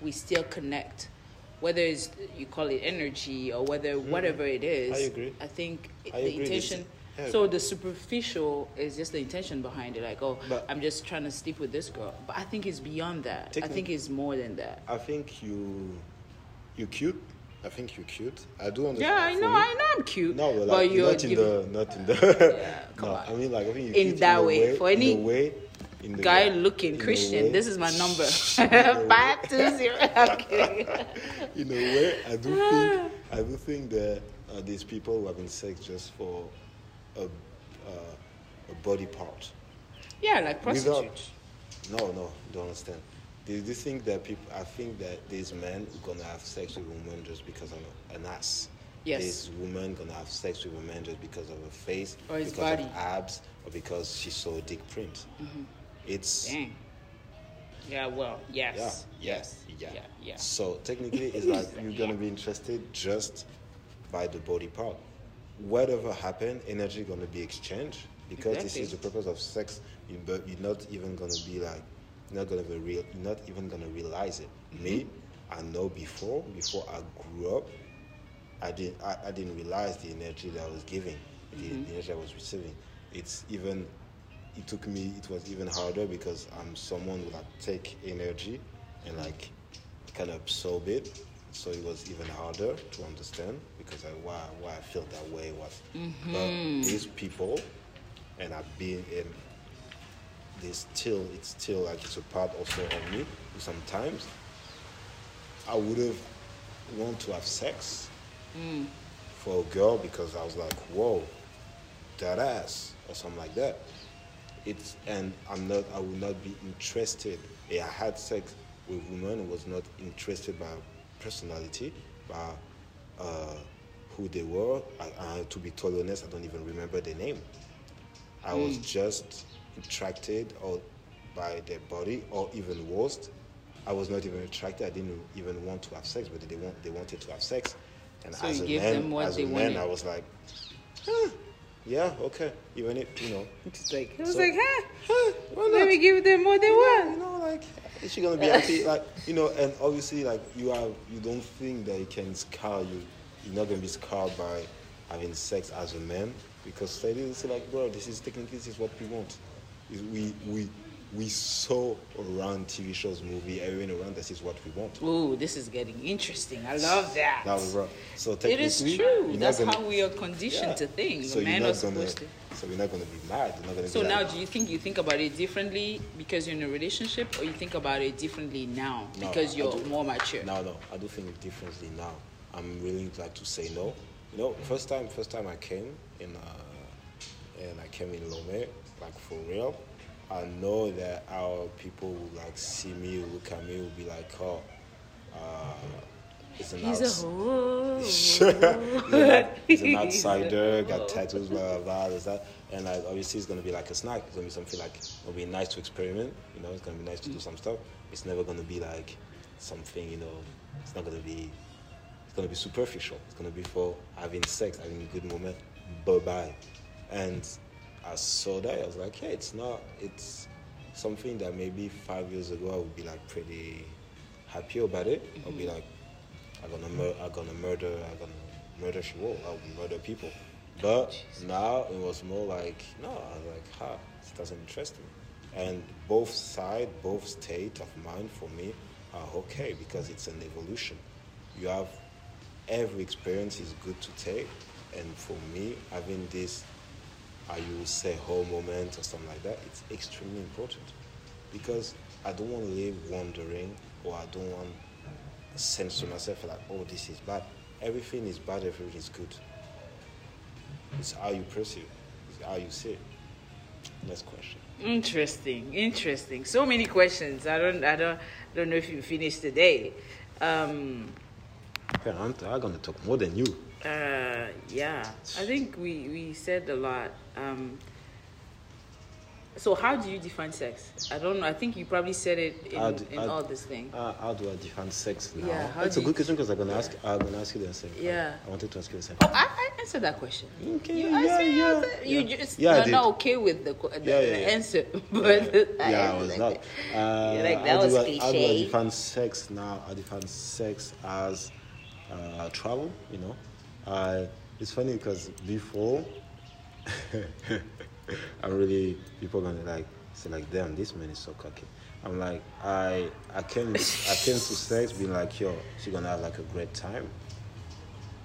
we still connect. Whether it's you call it energy or whether whatever it is, Mm-hmm. I agree. I think I the agree. intention. It's- yeah. So the superficial is just the intention behind it, like oh, But- I'm just trying to sleep with this girl. But I think it's beyond that. I think it's more than that. I think you you cute. I think you're cute. I do understand. Yeah, I know, me- I know I'm cute. No, but, but you're not in the not in the. Yeah, come no, on. I mean like I think you're In that a way, for in a any way, in the guy way- looking in Christian. way- This is my number. in way- Five two zero. Kidding. In a way, I do think I do think that uh, these people who are having sex just for a a body part. Yeah, like prostitutes. No, no, don't understand. Do you think that people? I think that these men are gonna have sex with women just because of an ass. Yes. This woman gonna have sex with a man just because of her face, Or his because body. of abs, or because she saw a dick print. Mm-hmm. It's Dang. Yeah, well, Yes. yeah, yes. yeah, Yeah, yeah. So technically, it's like you're gonna be interested just by the body part. Whatever happened, energy gonna be exchanged because this is the purpose of sex. You, but you're not even gonna be like, you're not gonna be real. You're not even gonna realize it. Mm-hmm. Me, I know before before I grew up, I didn't I, I didn't realize the energy that I was giving, the, the energy I was receiving. It's even it took me it was even harder because I'm someone who like take energy and like kind of absorb it. So it was even harder to understand because I, why why I felt that way was. But these people, and I've been in. this still it's still like it's a part also of me. Sometimes I would have want to have sex mm. for a girl because I was like, whoa, that ass or something like that. It's and I'm not. I would not be interested. Yeah, I had sex with women who was not interested by personality, by uh, who they were. I, I, to be totally honest, I don't even remember their name. I was hmm. just attracted or by their body, or even worse, I was not even attracted. I didn't even want to have sex, but they want they wanted to have sex. And So as you a man, as a man, wanted. I was like, huh, yeah, okay, even if you know, It's like it was So- like, huh? huh, why Let me give them what they want. you know, like is she gonna be happy? Like you know, and obviously, like you are, you don't think that it can scar you. You're not gonna be scarred by having sex as a man because they didn't say like, bro, this is technically this is what we want. Is We we we saw around TV shows, movie, everyone around. This is what we want. Ooh, this is getting interesting. I love that. That was right. So It is true. That's gonna- how we are conditioned Yeah. to think. So Men you're are not gonna. to. So we're not gonna be mad. You're not gonna. So now, like, do you think you think about it differently because you're in a relationship, or you think about it differently now because I you're do. more mature? No, no, I do think differently now. I'm really glad to say no. You know, first time, first time I came in, uh, and I came in Lome, like for real. I know that our people will like see me, look at me, will be like, oh, uh, it's an He's outs- a hoe. he's, an, he's an outsider, got tattoos, blah blah blah, that. and like obviously it's gonna be like a snack. It's gonna be something like it'll be nice to experiment. You know, it's gonna be nice to do some stuff. It's never gonna be like something. You know, it's not gonna be. It's gonna be superficial. It's gonna be for having sex, having a good moment. Bye bye. And I saw that I was like, yeah, it's not. It's something that maybe five years ago I would be like pretty happy about it. I'll be mm-hmm. like, I'm gonna mur- I'm gonna murder I'm gonna murder she will I'll murder people. But now it was more like no, I was like, ha, this doesn't interest me. And both side, both state of mind for me are okay because it's an evolution. You have every experience is good to take and for me having this I will say whole moment or something like that, it's extremely important. Because I don't want to live wondering or I don't want a sense to myself like, oh, this is bad. Everything is bad, everything is good. It's how you perceive, it's how you see it. Next question. Interesting, interesting. So many questions. I don't, I don't, don't know if you finished today. Um, Yeah, I'm, I'm going to talk more than you. uh, yeah, I think we we said a lot. Um, so how do you define sex? I don't know. I think you probably said it in, do- in all this thing. Uh, how do I define sex now? Yeah, That's a good question because I'm going to ask. I'm to ask you the same. Yeah. I wanted to ask you the same. Oh, I, I answered that question. Okay, You yeah, yeah, it. You yeah. just Yeah, I you're not okay with the, the, Yeah, yeah, the answer, but yeah, I was not. Uh, like, that was I, how do I define sex now? I define sex as uh, travel. You know, uh, it's funny because before, I'm really people gonna like say like, damn, this man is so cocky. I'm like, I I came I came to sex being like, yo, she's gonna have like a great time.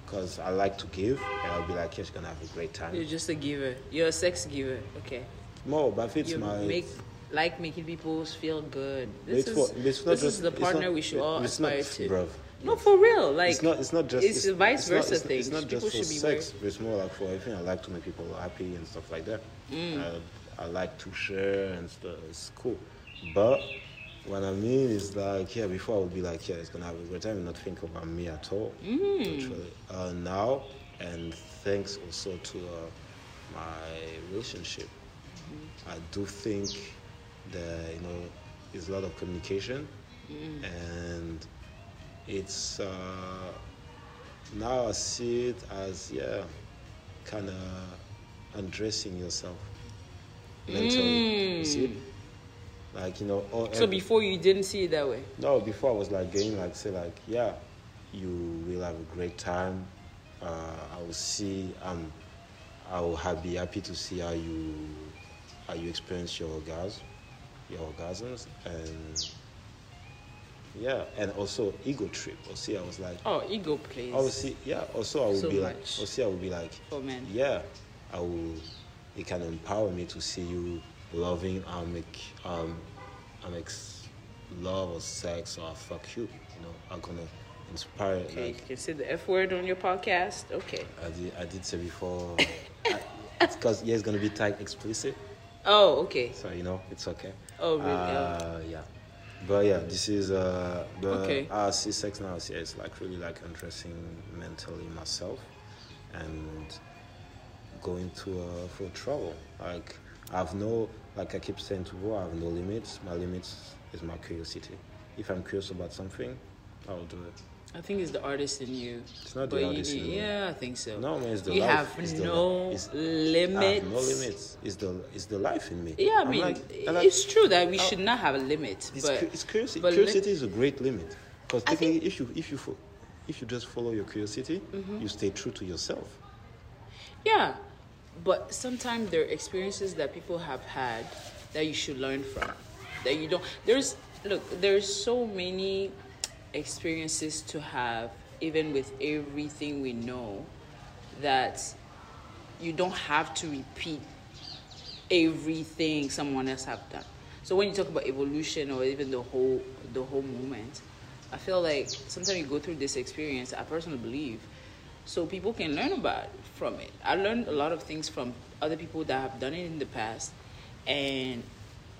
Cause I like to give, and I'll be like, yeah, she's gonna have a great time. You're just a giver. You're a sex giver. Okay. More, but if it's You my make like making people feel good. This is not this just- is the partner not- we should all it's not- aspire to. bruv. No, for real. Like it's not. It's not just. It's a vice it's not- versa it's, thing. It's not just People for should be sex. It's more like for everything. I like to make people happy and stuff like that. Mm. I, I like to share and stuff. It's cool. But what I mean is like, yeah, before I would be like, yeah, it's gonna have a great time and not think about me at all. Mm. Uh, now, and thanks also to uh, my relationship, Mm-hmm. I do think that you know, there's a lot of communication, Mm. and it's uh, now I see it as yeah, kind of undressing yourself mentally. You see, like you know, all Mm. so before you didn't see it that way. no, before I was like going like say like yeah, you will have a great time. Uh, I will see. Um, I will have, be happy to see how you how you experience your orgasm, your orgasms, and yeah, and also ego trip. Or see, I was like, Oh, ego. I will see. Yeah. Also, I will So be like, much. or see, I will be like, oh man, yeah, I will. It can empower me to see you loving. Um, I make love or sex or fuck you. You know, I'm gonna inspire. Okay, you can say the F word on your podcast. Okay. I did, I did say before. Because yeah, it's gonna be tagged explicit, Oh, okay. so you know it's okay. Oh, really? Uh, yeah. But yeah, this is uh, the Okay. I see sex now. Yeah, it's like really like undressing mentally myself, and going to uh, for travel. Like I have no, like I keep saying to people, I have no limits. My limits is my curiosity. If I'm curious about something, I'll do it. I think it's the artist in you. It's not the But you artist need- me. Yeah, I think so. No, man, it's the you life. have It's the- no it's- limits. No limits. It's the it's the life in me. Yeah, I I'm mean, like- I'm like- it's true that we I- should not have a limit, It's, but it's curiosity. but curiosity is a great limit because technically, if you if you if you just follow your curiosity, Mm-hmm. you stay true to yourself. Yeah, but sometimes there are experiences that people have had that you should learn from. That you don't. There's look. There's so many experiences to have, even with everything we know, that you don't have to repeat everything someone else have done. So when you talk about evolution or even the whole the whole movement, I feel like sometimes you go through this experience. I personally believe, so people can learn about from it. I learned a lot of things from other people that have done it in the past, and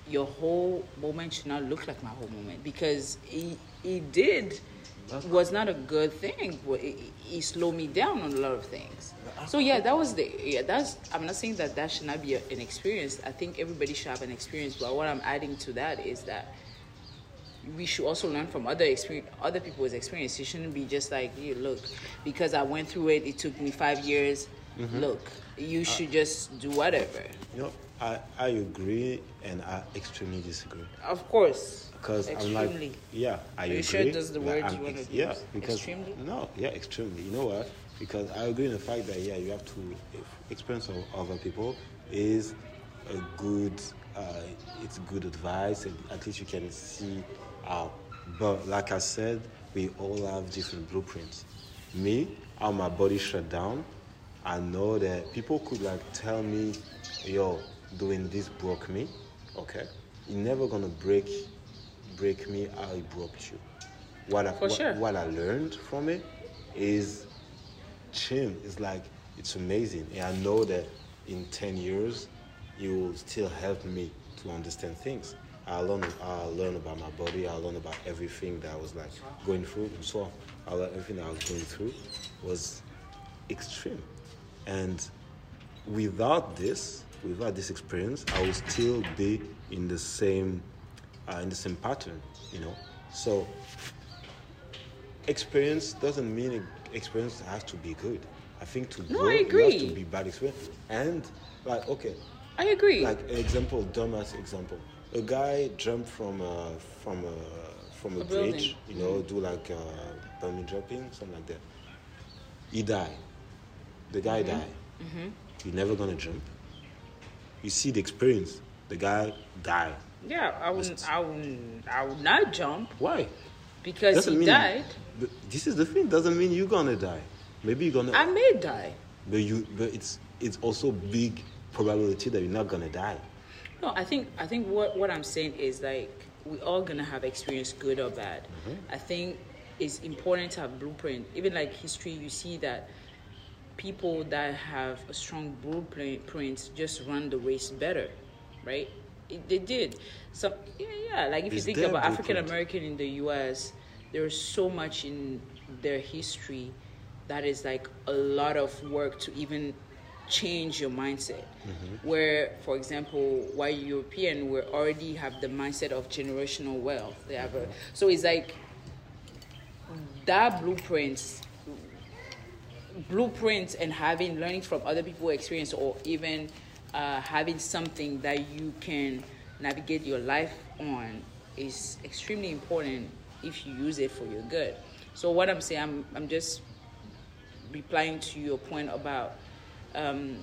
your whole moment should not look like my whole moment because it did was not a good thing. It slowed me down on a lot of things. So yeah, that was the yeah. That's I'm not saying that that should not be an experience. I think everybody should have an experience. But what I'm adding to that is that we should also learn from other experience, other people's experience. It shouldn't be just like, you look, because I went through it. It took me five years. Mm-hmm. Look, you uh, should just do whatever. You know, I I agree and I extremely disagree Of course, because I'm extremely. like, yeah, I Are you agree. sure that's the word you wanna Yeah, use? because Extremely? no, yeah, extremely. You know what? Because I agree in the fact that yeah, you have to experience of other people is a good, uh, it's good advice. And at least you can see how. But like I said, we all have different blueprints. Me, how my body shut down. I know that people could like tell me, yo, doing this broke me. Okay. You're never gonna break break me how it broke you. What I For what, sure. what I learned from it is Chim is like it's amazing. And I know that in ten years you will still help me to understand things. I learn I learn about my body, I learn about everything that I was like going through. So I learned everything I was going through was extreme. And without this, without this experience, I will still be in the same, uh, in the same pattern, you know. So, experience doesn't mean experience has to be good. I think to No, grow, I you have agree. to be bad experience. And like, okay, I agree. like an example, dumbass example. A guy jumped from a, from a, from a, A bridge, building. Mm-hmm. you know, do like uh, bungee jumping, something like that. He died. The guy Mm-hmm. died. You're never gonna jump. You see the experience. The guy died. Yeah, I wouldn't, I wouldn't, I would not jump Why? because Doesn't he mean- died. This is the thing. Doesn't mean you're gonna die. Maybe you're gonna. I may die. but you. But it's it's also big probability that you're not gonna die. No, I think I think what what I'm saying is like we all gonna have experience, good or bad. Mm-hmm. I think it's important to have blueprint. Even like history, you see that people that have a strong blueprint just run the race better, right? It, they did. So yeah, yeah. Like if It's you think about. African American in the U.S., there's so much in their history that is like a lot of work to even change your mindset. Mm-hmm. Where, for example, white European we already have the mindset of generational wealth. They have a, so it's like that blueprints blueprints and having learning from other people's experience or even uh, having something that you can navigate your life on is extremely important if you use it for your good. So what i'm saying i'm, I'm just replying to your point about um,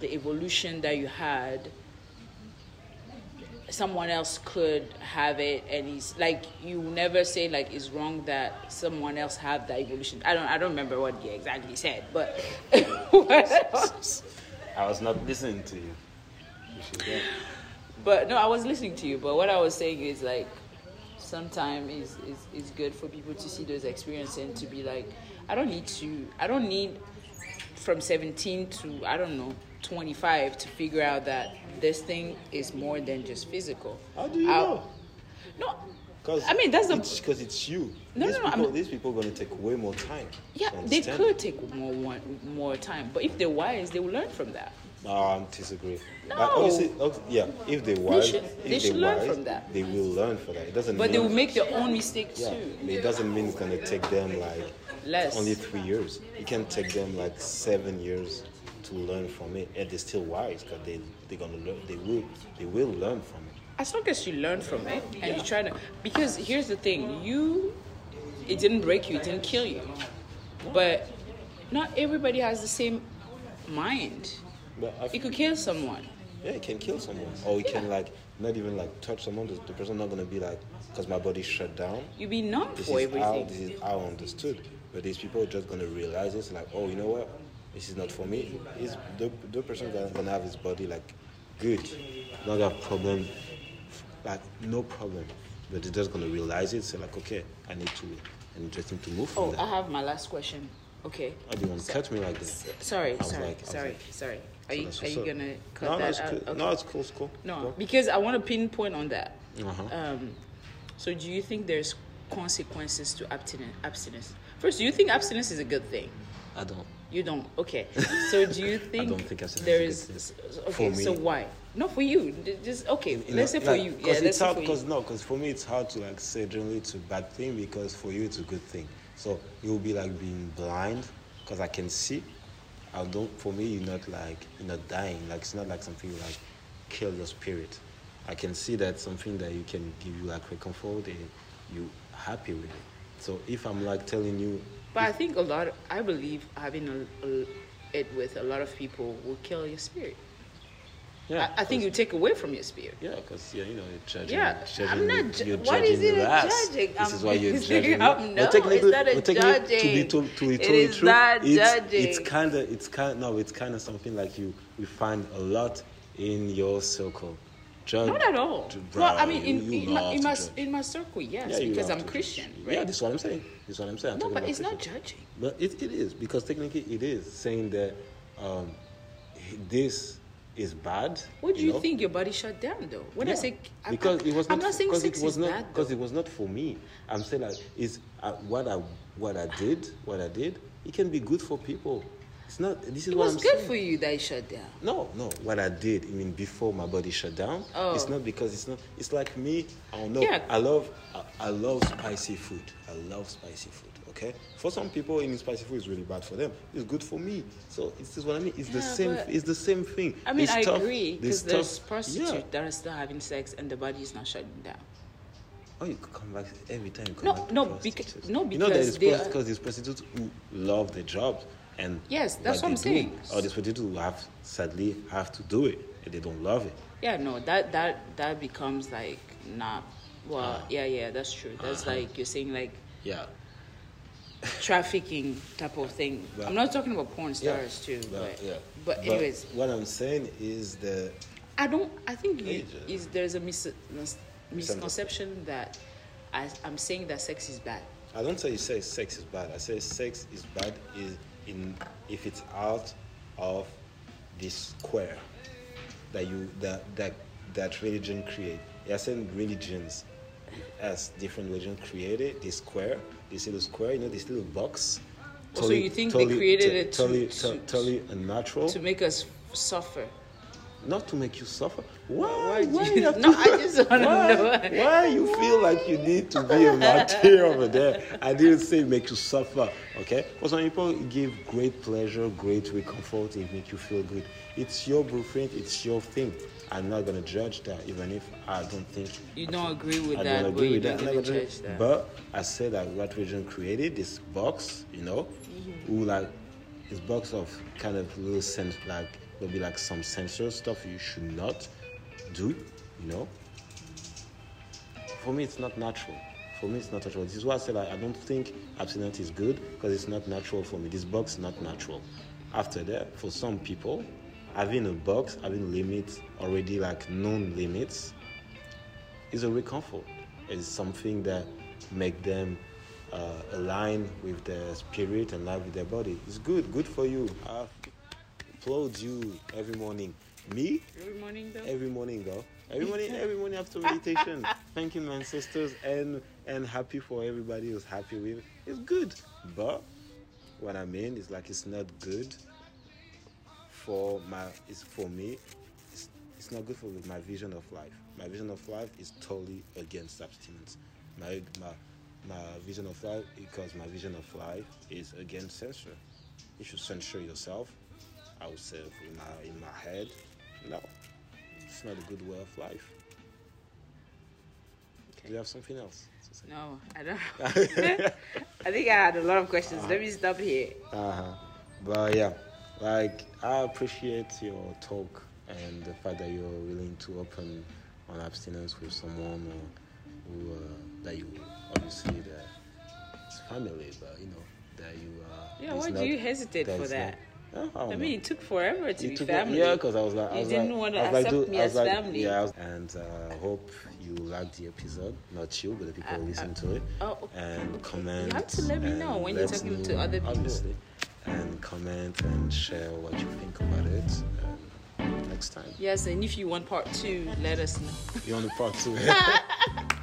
the evolution that you had. Someone else could have it and it's like you never say like it's wrong that someone else have that evolution. I don't i don't remember what you exactly said but? I was not listening to you. You but no i was listening to you but what i was saying is like sometimes is is is good for people to see those experiences and to be like i don't need to i don't need from 17 to i don't know 25 to figure out that this thing is more than just physical How do you I'll- know? no Because I mean, that's the- because it's, you. No, these no, no, people, I'm- these people are gonna take way more time. Yeah, they could take more one, more time, but if they're wise, they will learn from that. No, I disagree. No. Like, obviously, ob- yeah, if they wise, should- if they should learn wise, from that. They will learn from that. It doesn't. But mean, they will make their own mistake Yeah, too. it doesn't mean it's gonna take them like Less. only three years. It can take them like seven years to learn from it, and they're still wise because they they're gonna learn. They will they will learn from it. As long as you learn from it and you try to, because here's the thing, you, it didn't break you, it didn't kill you, but not everybody has the same mind. But It could kill someone. Yeah, it can kill someone, or it can like not even like touch someone. The, the person not gonna be like, because my body shut down. You be numb This for is how everything. this is how I understood. But these people are just gonna realize this like, oh, you know what? This is not for me. Is the the person gonna, have his body like good, not have problem, like no problem. But they're just gonna realize it. So like, okay, I need to, and just need to move Oh, there. I have my last question. Okay. Do you want to cut me like this? Sorry, sorry, like- sorry, like- sorry. Are you, So- are you gonna cut no, no, that it's out? cool. Okay. No, it's cool. It's cool. No, Go. because I want to pinpoint on that. Uh-huh. Um, so, do you think there's consequences to abstinence? Abstinence. First, do you think abstinence is a good thing? I don't. You don't. Okay. So, do you think, I don't think abstinence there is is? Okay. So why? Not for you. Just okay. You let's know, say for like, you. Yeah. 'cause Let's say hard for you. no, because for me it's hard to like say generally it's a bad thing because for you it's a good thing. So you'll be like being blind because I can see. I don't. For me, you're not like you're not dying. Like it's not like something like kill your spirit. I can see that something that you can give you like comfort and you happy with it. So if I'm like telling you, But I think a lot. Of, I believe having a, a, it with a lot of people will kill your spirit. Yeah, I, I think you take away from your spirit. Yeah, because yeah, you know, you're judging. Yeah, judging I'm not ju- You're what judging is it last. judging? This I'm- is why you're I'm- judging. me. no, But it's not a technically, To be judging. to, to be It totally is true, not it's judging. it's kind of it's kind no, it's kind of something like you we find a lot in your circle. Judge, Not at all. ju- well, I mean, in, you- you in, my, in, my, in my circle, yes, Yeah, because I'm Christian, right? Yeah, that's what I'm saying. That's what I'm saying. I'm no, but it's not judging. But it, it is because technically it is saying that um, this is bad. What do you, know? think your body shut down, though? When I say I- because it was not I'm not saying because sex it was is not bad, because it was not for me. I'm saying like it's uh, what I what I did what I did. It can be good for people. It's not. This is It what was I'm good saying. for you that it shut down. No, no. What I did, I mean, before my body shut down, Oh. it's not because it's not. It's like me. I don't know. Yeah. I love. I, I love spicy food. I love spicy food. Okay. For some people, eating spicy food is really bad for them. It's good for me. So it's just what I mean. It's the same. It's the same thing. I mean, It's I tough- agree this because there's tough- prostitutes Yeah. that are still having sex and the body is not shutting down. Oh, you could come back every time. You come No, back no, beca- no, you know because it's they because are- because there's prostitutes who love their jobs and Yes, that's what I'm saying. Or there's prostitutes who have sadly have to do it and they don't love it. Yeah, no, that that that becomes like not. Well, Ah. yeah, yeah, that's true. That's Uh-huh. like you're saying like Yeah. Trafficking type of thing. But- I'm not talking about porn Yeah. stars too, but yeah. but anyways, what I'm saying is the I don't. I think you, is there's a mis- mis- misconception that I, I'm saying that sex is bad. I don't say say sex is bad. I say sex is bad is in if it's out of this square that you that that that religion create. You're saying religions as different religions created this square, this little square, you know, this little box. Oh, so you think they created it to- totally, to- to- totally unnatural, To make us suffer. not to make you suffer. Why? Why you- you No, to- I just wanna why, know. Why you feel like you need to be a martyr over there? I didn't say make you suffer, okay? For some people give great pleasure, great comfort, it make you feel good. It's your blueprint, it's your thing. I'm not gonna judge that, even if I don't think You don't agree with I that, don't agree with that. gonna gonna- judge that. But I said that what religion created this box, you know, Mm-hmm. who like this box of kind of little sense like there'll be like some censor stuff you should not do, you know. For me, it's not natural. For me, it's not natural. This is why I said I, I don't think abstinence is good because it's not natural for me. This box is not natural. After that, for some people, having a box, having limits already like known limits, is a real comfort. It's something that make them uh, align with their spirit and live with their body. It's good, good for you. I applaud you every morning. Me, Every morning though. every morning though. Every morning, every morning after meditation. Thank you, my ancestors and and happy for everybody who's happy with. It's good. But what I mean is like it's not good for my it's for me it's, it's not good for my vision of life my vision of life is totally against abstinence my my my vision of life because my vision of life is against censure you should censure yourself i would say in my in my head no it's not a good way of life do you have something else? No, I don't. I think I had a lot of questions. Let me stop here. Uh-huh. But yeah, like I appreciate your talk and the fact that you're willing to open on abstinence with someone who uh, that you obviously that it's family, but you know that you uh, Yeah, why not- do you hesitate for that? I, I mean, it took forever to It be took- family. Yeah, because I was like, I You was didn't like, want to was like, accept me as like, family. Yeah, I was- and uh, hope you liked the episode. Not you, but the people who Uh, listen uh, to it. oh, okay, and comment. You have to let me know when you're talking to other people. Obviously, and comment and share what you think about it. And next time, Yes, and if you want part two, let us know. you want the part two.